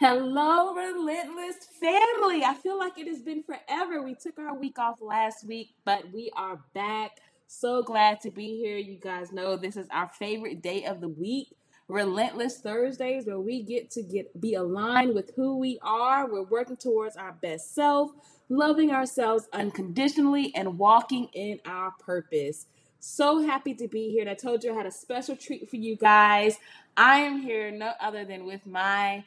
Hello, Relentless family. I feel like it has been forever. We took our week off last week, but we are back. So glad to be here. You guys know this is our favorite day of the week. Relentless Thursdays, where we get to get be aligned with who we are. We're working towards our best self, loving ourselves unconditionally, and walking in our purpose. So happy to be here. And I told you I had a special treat for you guys. I am here no other than with my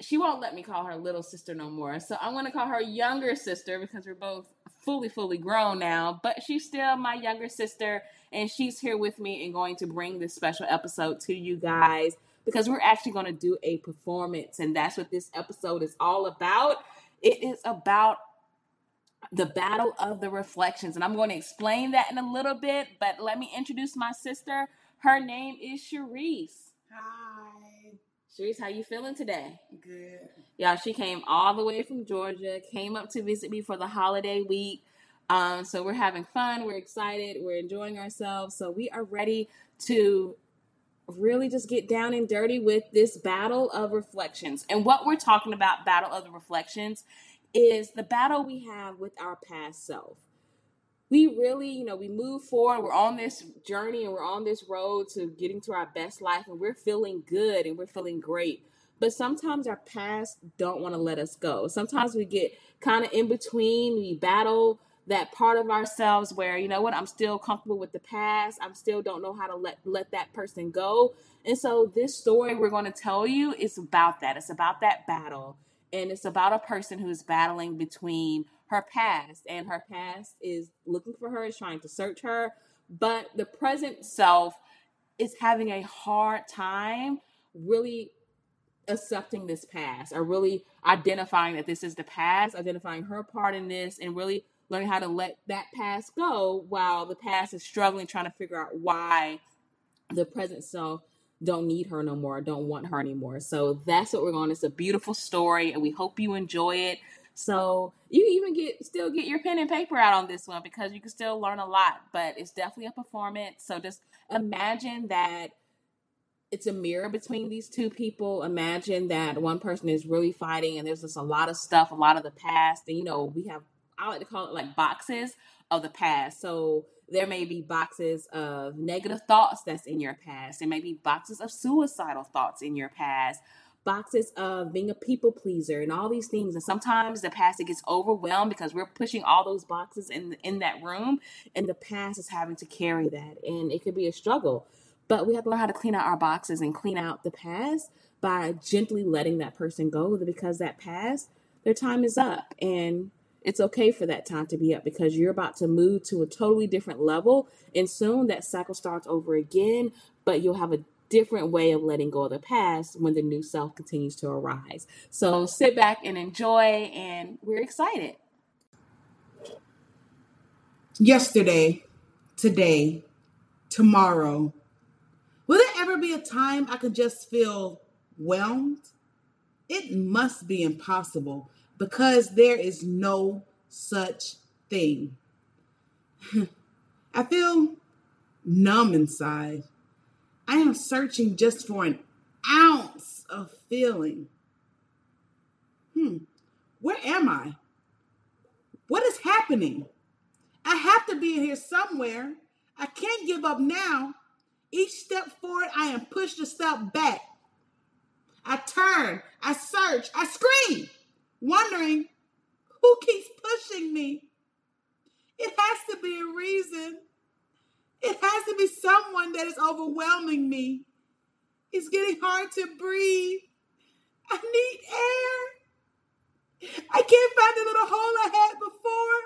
she won't let me call her little sister no more. So I'm going to call her younger sister because we're both fully, fully grown now. But she's still my younger sister, and she's here with me and going to bring this special episode to you guys because we're actually going to do a performance, and that's what this episode is all about. It is about the battle of the reflections, and I'm going to explain that in a little bit. But let me introduce my sister. Her name is Cherise. Hi. Sharice, how you feeling today? Good. Yeah, she came all the way from Georgia, came up to visit me for the holiday week. Um, so we're having fun, we're excited, we're enjoying ourselves. So we are ready to really just get down and dirty with this battle of reflections. And what we're talking about, battle of the reflections, is the battle we have with our past self we really, you know, we move forward. We're on this journey and we're on this road to getting to our best life and we're feeling good and we're feeling great. But sometimes our past don't want to let us go. Sometimes we get kind of in between. We battle that part of ourselves where, you know what, I'm still comfortable with the past. I'm still don't know how to let let that person go. And so this story we're going to tell you is about that. It's about that battle. And it's about a person who's battling between her past and her past is looking for her is trying to search her but the present self is having a hard time really accepting this past or really identifying that this is the past identifying her part in this and really learning how to let that past go while the past is struggling trying to figure out why the present self don't need her no more don't want her anymore. So that's what we're going it's a beautiful story and we hope you enjoy it so you even get still get your pen and paper out on this one because you can still learn a lot, but it's definitely a performance. So just imagine that it's a mirror between these two people. Imagine that one person is really fighting and there's just a lot of stuff, a lot of the past. And you know, we have I like to call it like boxes of the past. So there may be boxes of negative thoughts that's in your past. There may be boxes of suicidal thoughts in your past boxes of being a people pleaser and all these things. And sometimes the pastor gets overwhelmed because we're pushing all those boxes in in that room, and the past is having to carry that, and it could be a struggle. But we have to learn how to clean out our boxes and clean out the past by gently letting that person go because that past, their time is up. And it's okay for that time to be up because you're about to move to a totally different level. And soon that cycle starts over again, but you'll have a different way of letting go of the past when the new self continues to arise. So sit back and enjoy, and we're excited. Yesterday, today, tomorrow. Will there ever be a time I can just feel whelmed? It must be impossible because there is no such thing. I feel numb inside. I am searching just for an ounce of feeling. Hmm, where am I? What is happening? I have to be in here somewhere. I can't give up now. Each step forward, I am pushed a step back. I turn, I search, I scream, wondering who keeps pushing me. It has to be a reason. It has to be someone that is overwhelming me. It's getting hard to breathe. I need air. I can't find the little hole I had before.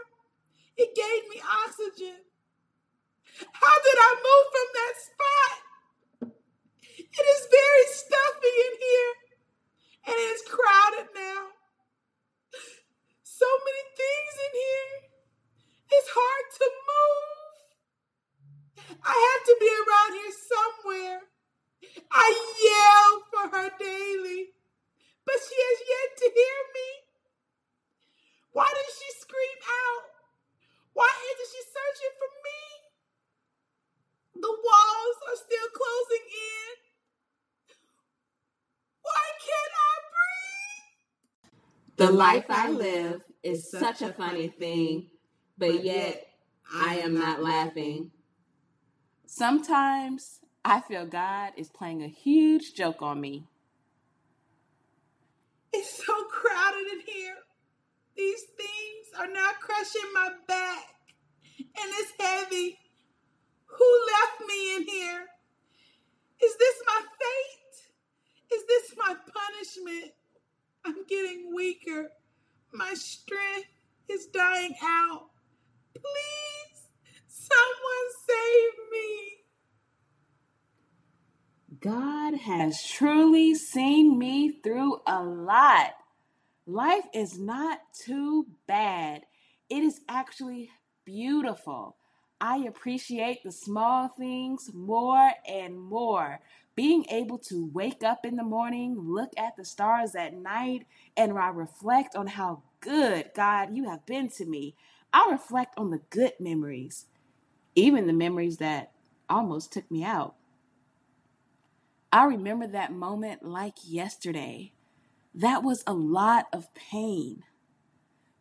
It gave me oxygen. How did I move from that spot? It is very stuffy in here, and it is crowded now. So many things in here. It's hard to move. I have to be around here somewhere. I yell for her daily, but she has yet to hear me. Why does she scream out? Why isn't she searching for me? The walls are still closing in. Why can't I breathe? The life I live is such a funny thing, but yet I am not laughing. Sometimes I feel God is playing a huge joke on me. It's so crowded in here. These things are now crushing my back, and it's heavy. Who left me in here? Is this my fate? Is this my punishment? I'm getting weaker. My strength is dying out. Please, someone save me. God has truly seen me through a lot. Life is not too bad. It is actually beautiful. I appreciate the small things more and more. Being able to wake up in the morning, look at the stars at night, and I reflect on how good, God, you have been to me. I reflect on the good memories, even the memories that almost took me out. I remember that moment like yesterday. That was a lot of pain.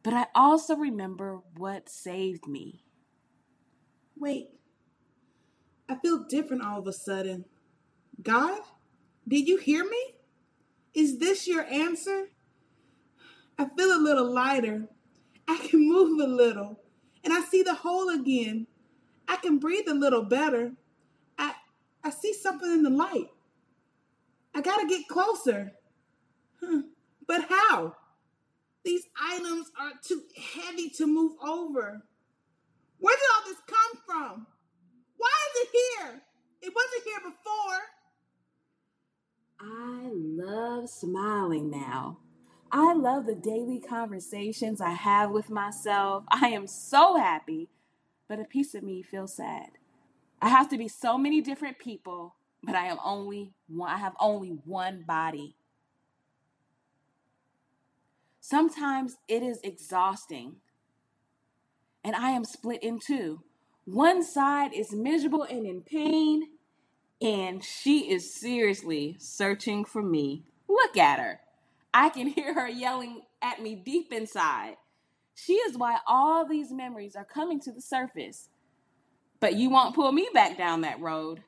But I also remember what saved me. Wait, I feel different all of a sudden. God, did you hear me? Is this your answer? I feel a little lighter. I can move a little, and I see the hole again. I can breathe a little better. I I see something in the light. I gotta get closer. Huh. But how? These items are too heavy to move over. Where did all this come from? Why is it here? It wasn't here before. I love smiling now. I love the daily conversations I have with myself. I am so happy, but a piece of me feels sad. I have to be so many different people, but I am only one I have only one body. Sometimes it is exhausting. And I am split in two. One side is miserable and in pain, and she is seriously searching for me. Look at her. I can hear her yelling at me deep inside. She is why all these memories are coming to the surface. But you won't pull me back down that road.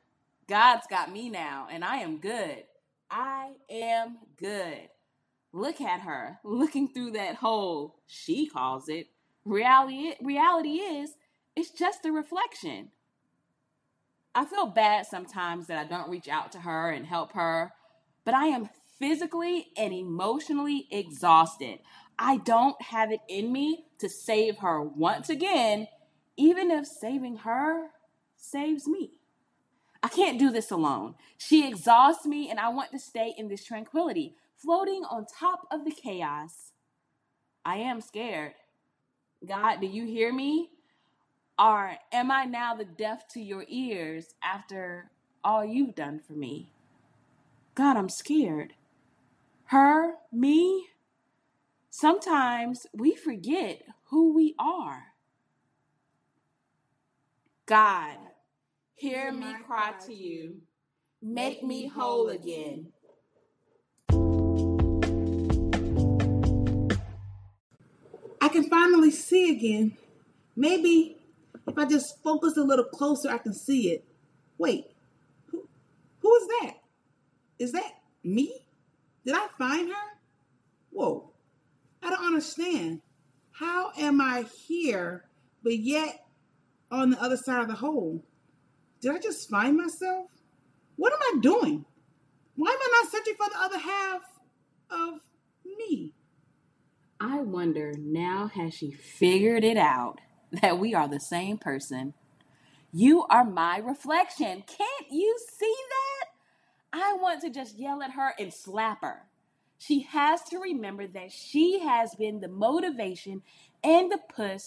God's got me now, and I am good. I am good. Look at her looking through that hole, she calls it. Reality, reality is, it's just a reflection. I feel bad sometimes that I don't reach out to her and help her, but I am physically and emotionally exhausted. I don't have it in me to save her once again, even if saving her saves me. I can't do this alone. She exhausts me, and I want to stay in this tranquility, floating on top of the chaos. I am scared. God, do you hear me? Or am I now the deaf to your ears after all you've done for me? God, I'm scared. Her, me? Sometimes we forget who we are. God, hear me cry to you. Make me whole again. I can finally see again. Maybe if I just focus a little closer, I can see it. Wait, who, who is that? Is that me? Did I find her? Whoa, I don't understand. How am I here, but yet on the other side of the hole? Did I just find myself? What am I doing? Why am I not searching for the other half of me? I wonder now has she figured it out that we are the same person? You are my reflection. Can't you see that? I want to just yell at her and slap her. She has to remember that she has been the motivation and the push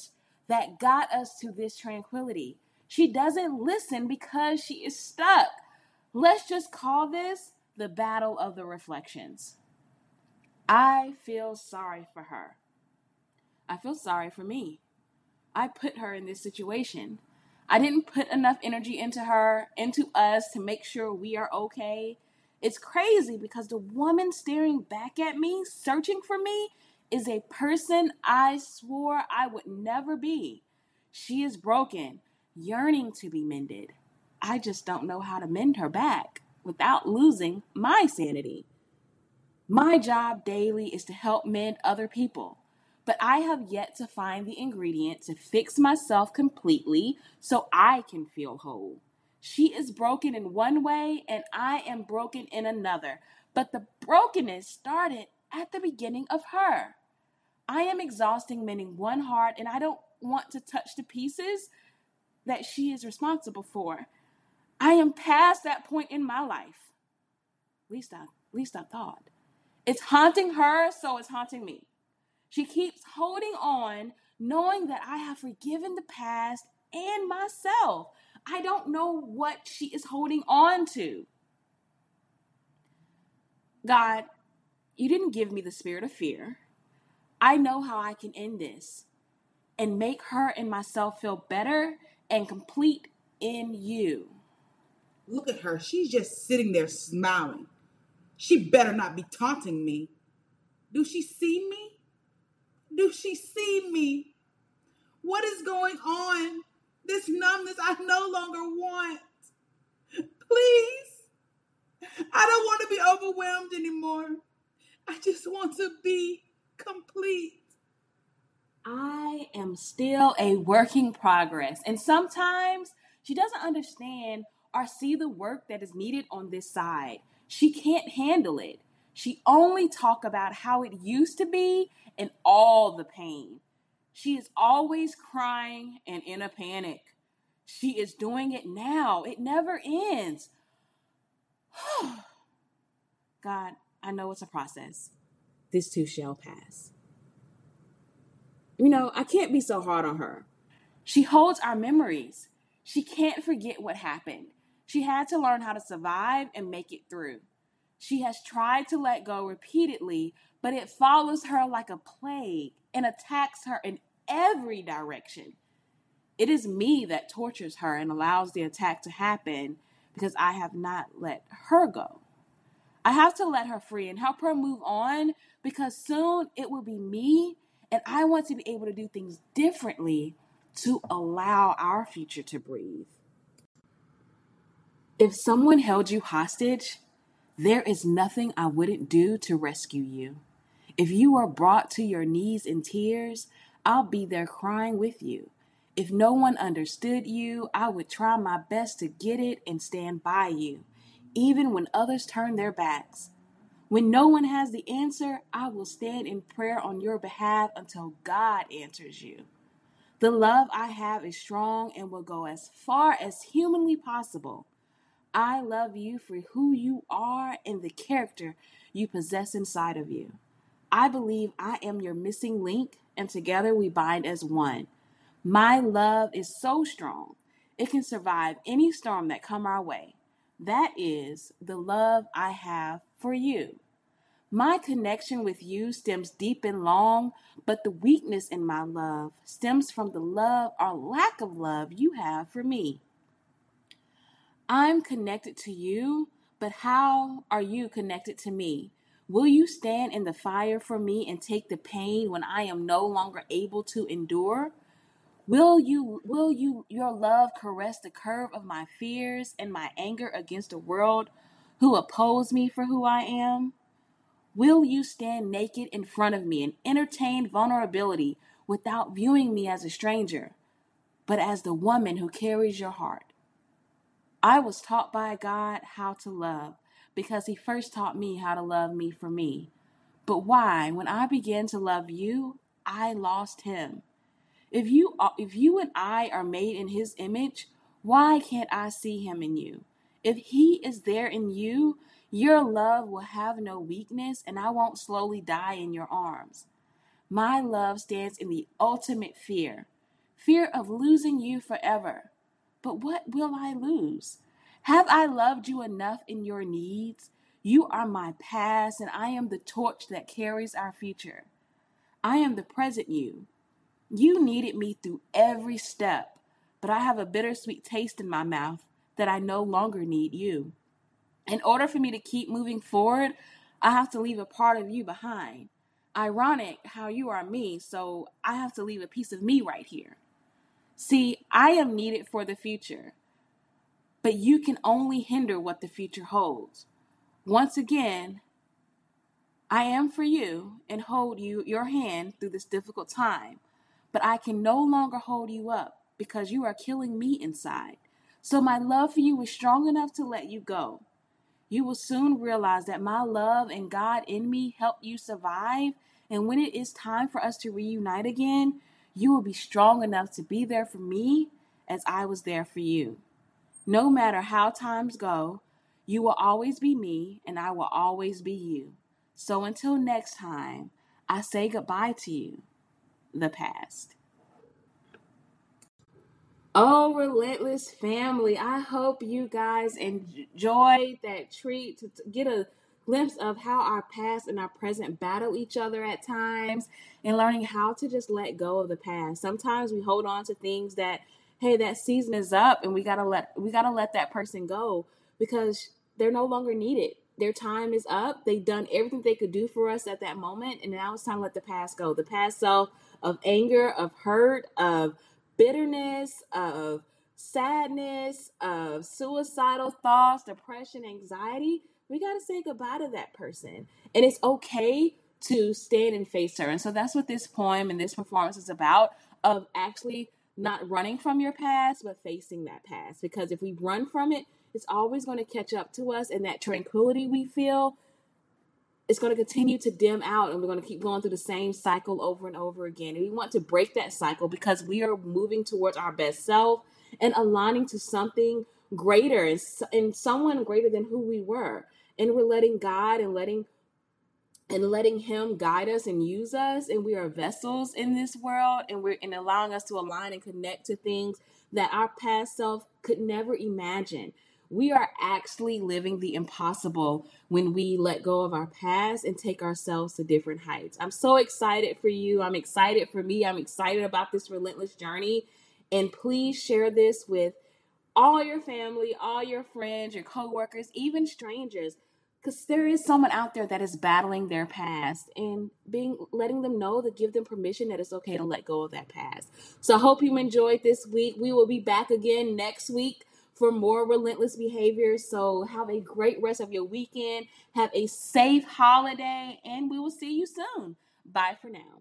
that got us to this tranquility. She doesn't listen because she is stuck. Let's just call this the battle of the reflections. I feel sorry for her. I feel sorry for me. I put her in this situation. I didn't put enough energy into her, into us to make sure we are okay. It's crazy because the woman staring back at me, searching for me, is a person I swore I would never be. She is broken, yearning to be mended. I just don't know how to mend her back without losing my sanity. My job daily is to help mend other people, but I have yet to find the ingredient to fix myself completely so I can feel whole. She is broken in one way and I am broken in another, but the brokenness started at the beginning of her. I am exhausting mending one heart and I don't want to touch the pieces that she is responsible for. I am past that point in my life. At least I, at least I thought. It's haunting her, so it's haunting me. She keeps holding on, knowing that I have forgiven the past and myself. I don't know what she is holding on to. God, you didn't give me the spirit of fear. I know how I can end this and make her and myself feel better and complete in you. Look at her. She's just sitting there smiling. She better not be taunting me. Do she see me? Do she see me? What is going on? This numbness I no longer want. Please. I don't want to be overwhelmed anymore. I just want to be complete. I am still a work in progress. And sometimes she doesn't understand or see the work that is needed on this side. She can't handle it. She only talk about how it used to be and all the pain. She is always crying and in a panic. She is doing it now. It never ends. God, I know it's a process. This too shall pass. You know, I can't be so hard on her. She holds our memories. She can't forget what happened. She had to learn how to survive and make it through. She has tried to let go repeatedly, but it follows her like a plague and attacks her in every direction. It is me that tortures her and allows the attack to happen because I have not let her go. I have to let her free and help her move on because soon it will be me, and I want to be able to do things differently to allow our future to breathe. If someone held you hostage, there is nothing I wouldn't do to rescue you. If you are brought to your knees in tears, I'll be there crying with you. If no one understood you, I would try my best to get it and stand by you, even when others turn their backs. When no one has the answer, I will stand in prayer on your behalf until God answers you. The love I have is strong and will go as far as humanly possible. I love you for who you are and the character you possess inside of you. I believe I am your missing link, and together we bind as one. My love is so strong, it can survive any storm that come our way. That is the love I have for you. My connection with you stems deep and long, but the weakness in my love stems from the love or lack of love you have for me. I'm connected to you, but how are you connected to me? Will you stand in the fire for me and take the pain when I am no longer able to endure? Will you will you your love caress the curve of my fears and my anger against a world who oppose me for who I am? Will you stand naked in front of me and entertain vulnerability without viewing me as a stranger, but as the woman who carries your heart? I was taught by God how to love because He first taught me how to love me for me. But why? When I began to love you, I lost Him. If you if you and I are made in His image, why can't I see Him in you? If He is there in you, your love will have no weakness, and I won't slowly die in your arms. My love stands in the ultimate fear fear of losing you forever. But what will I lose? Have I loved you enough in your needs? You are my past, and I am the torch that carries our future. I am the present you. You needed me through every step, but I have a bittersweet taste in my mouth that I no longer need you. In order for me to keep moving forward, I have to leave a part of you behind. ironic how you are me, so I have to leave a piece of me right here. See, I am needed for the future, but you can only hinder what the future holds. Once again, I am for you and hold you your hand through this difficult time, but I can no longer hold you up because you are killing me inside. So my love for you is strong enough to let you go. You will soon realize that my love and God in me help you survive, and when it is time for us to reunite again, you will be strong enough to be there for me as I was there for you. No matter how times go, you will always be me and I will always be you. So until next time, I say goodbye to you, the past. Oh, relentless family. I hope you guys enjoyed that treat to get a glimpse of how our past and our present battle each other at times and learning how to just let go of the past. Sometimes we hold on to things that hey, that season is up and we got to let we got to let that person go because they're no longer needed their time is up. They've done everything they could do for us at that moment, and now it's time to let the past go. The past self of anger, of hurt, of bitterness, of sadness, of suicidal thoughts, depression, anxiety. We got to say goodbye to that person. And it's okay to stand and face her. And so that's what this poem and this performance is about of actually not running from your past, but facing that past. Because if we run from it, it's always going to catch up to us, and that tranquility we feel is going to continue to dim out, and we're going to keep going through the same cycle over and over again. And we want to break that cycle because we are moving towards our best self and aligning to something greater and, and someone greater than who we were. And we're letting God and letting and letting him guide us and use us and we are vessels in this world and we're and allowing us to align and connect to things that our past self could never imagine we are actually living the impossible when we let go of our past and take ourselves to different heights. I'm so excited for you. I'm excited for me. I'm excited about this relentless journey. And please share this with all your family, all your friends, your coworkers, even strangers because there is someone out there that is battling their past and being letting them know to give them permission that it's okay to let go of that past. So I hope you enjoyed this week. We will be back again next week for more relentless behavior. So have a great rest of your weekend. Have a safe holiday, and we will see you soon. Bye for now.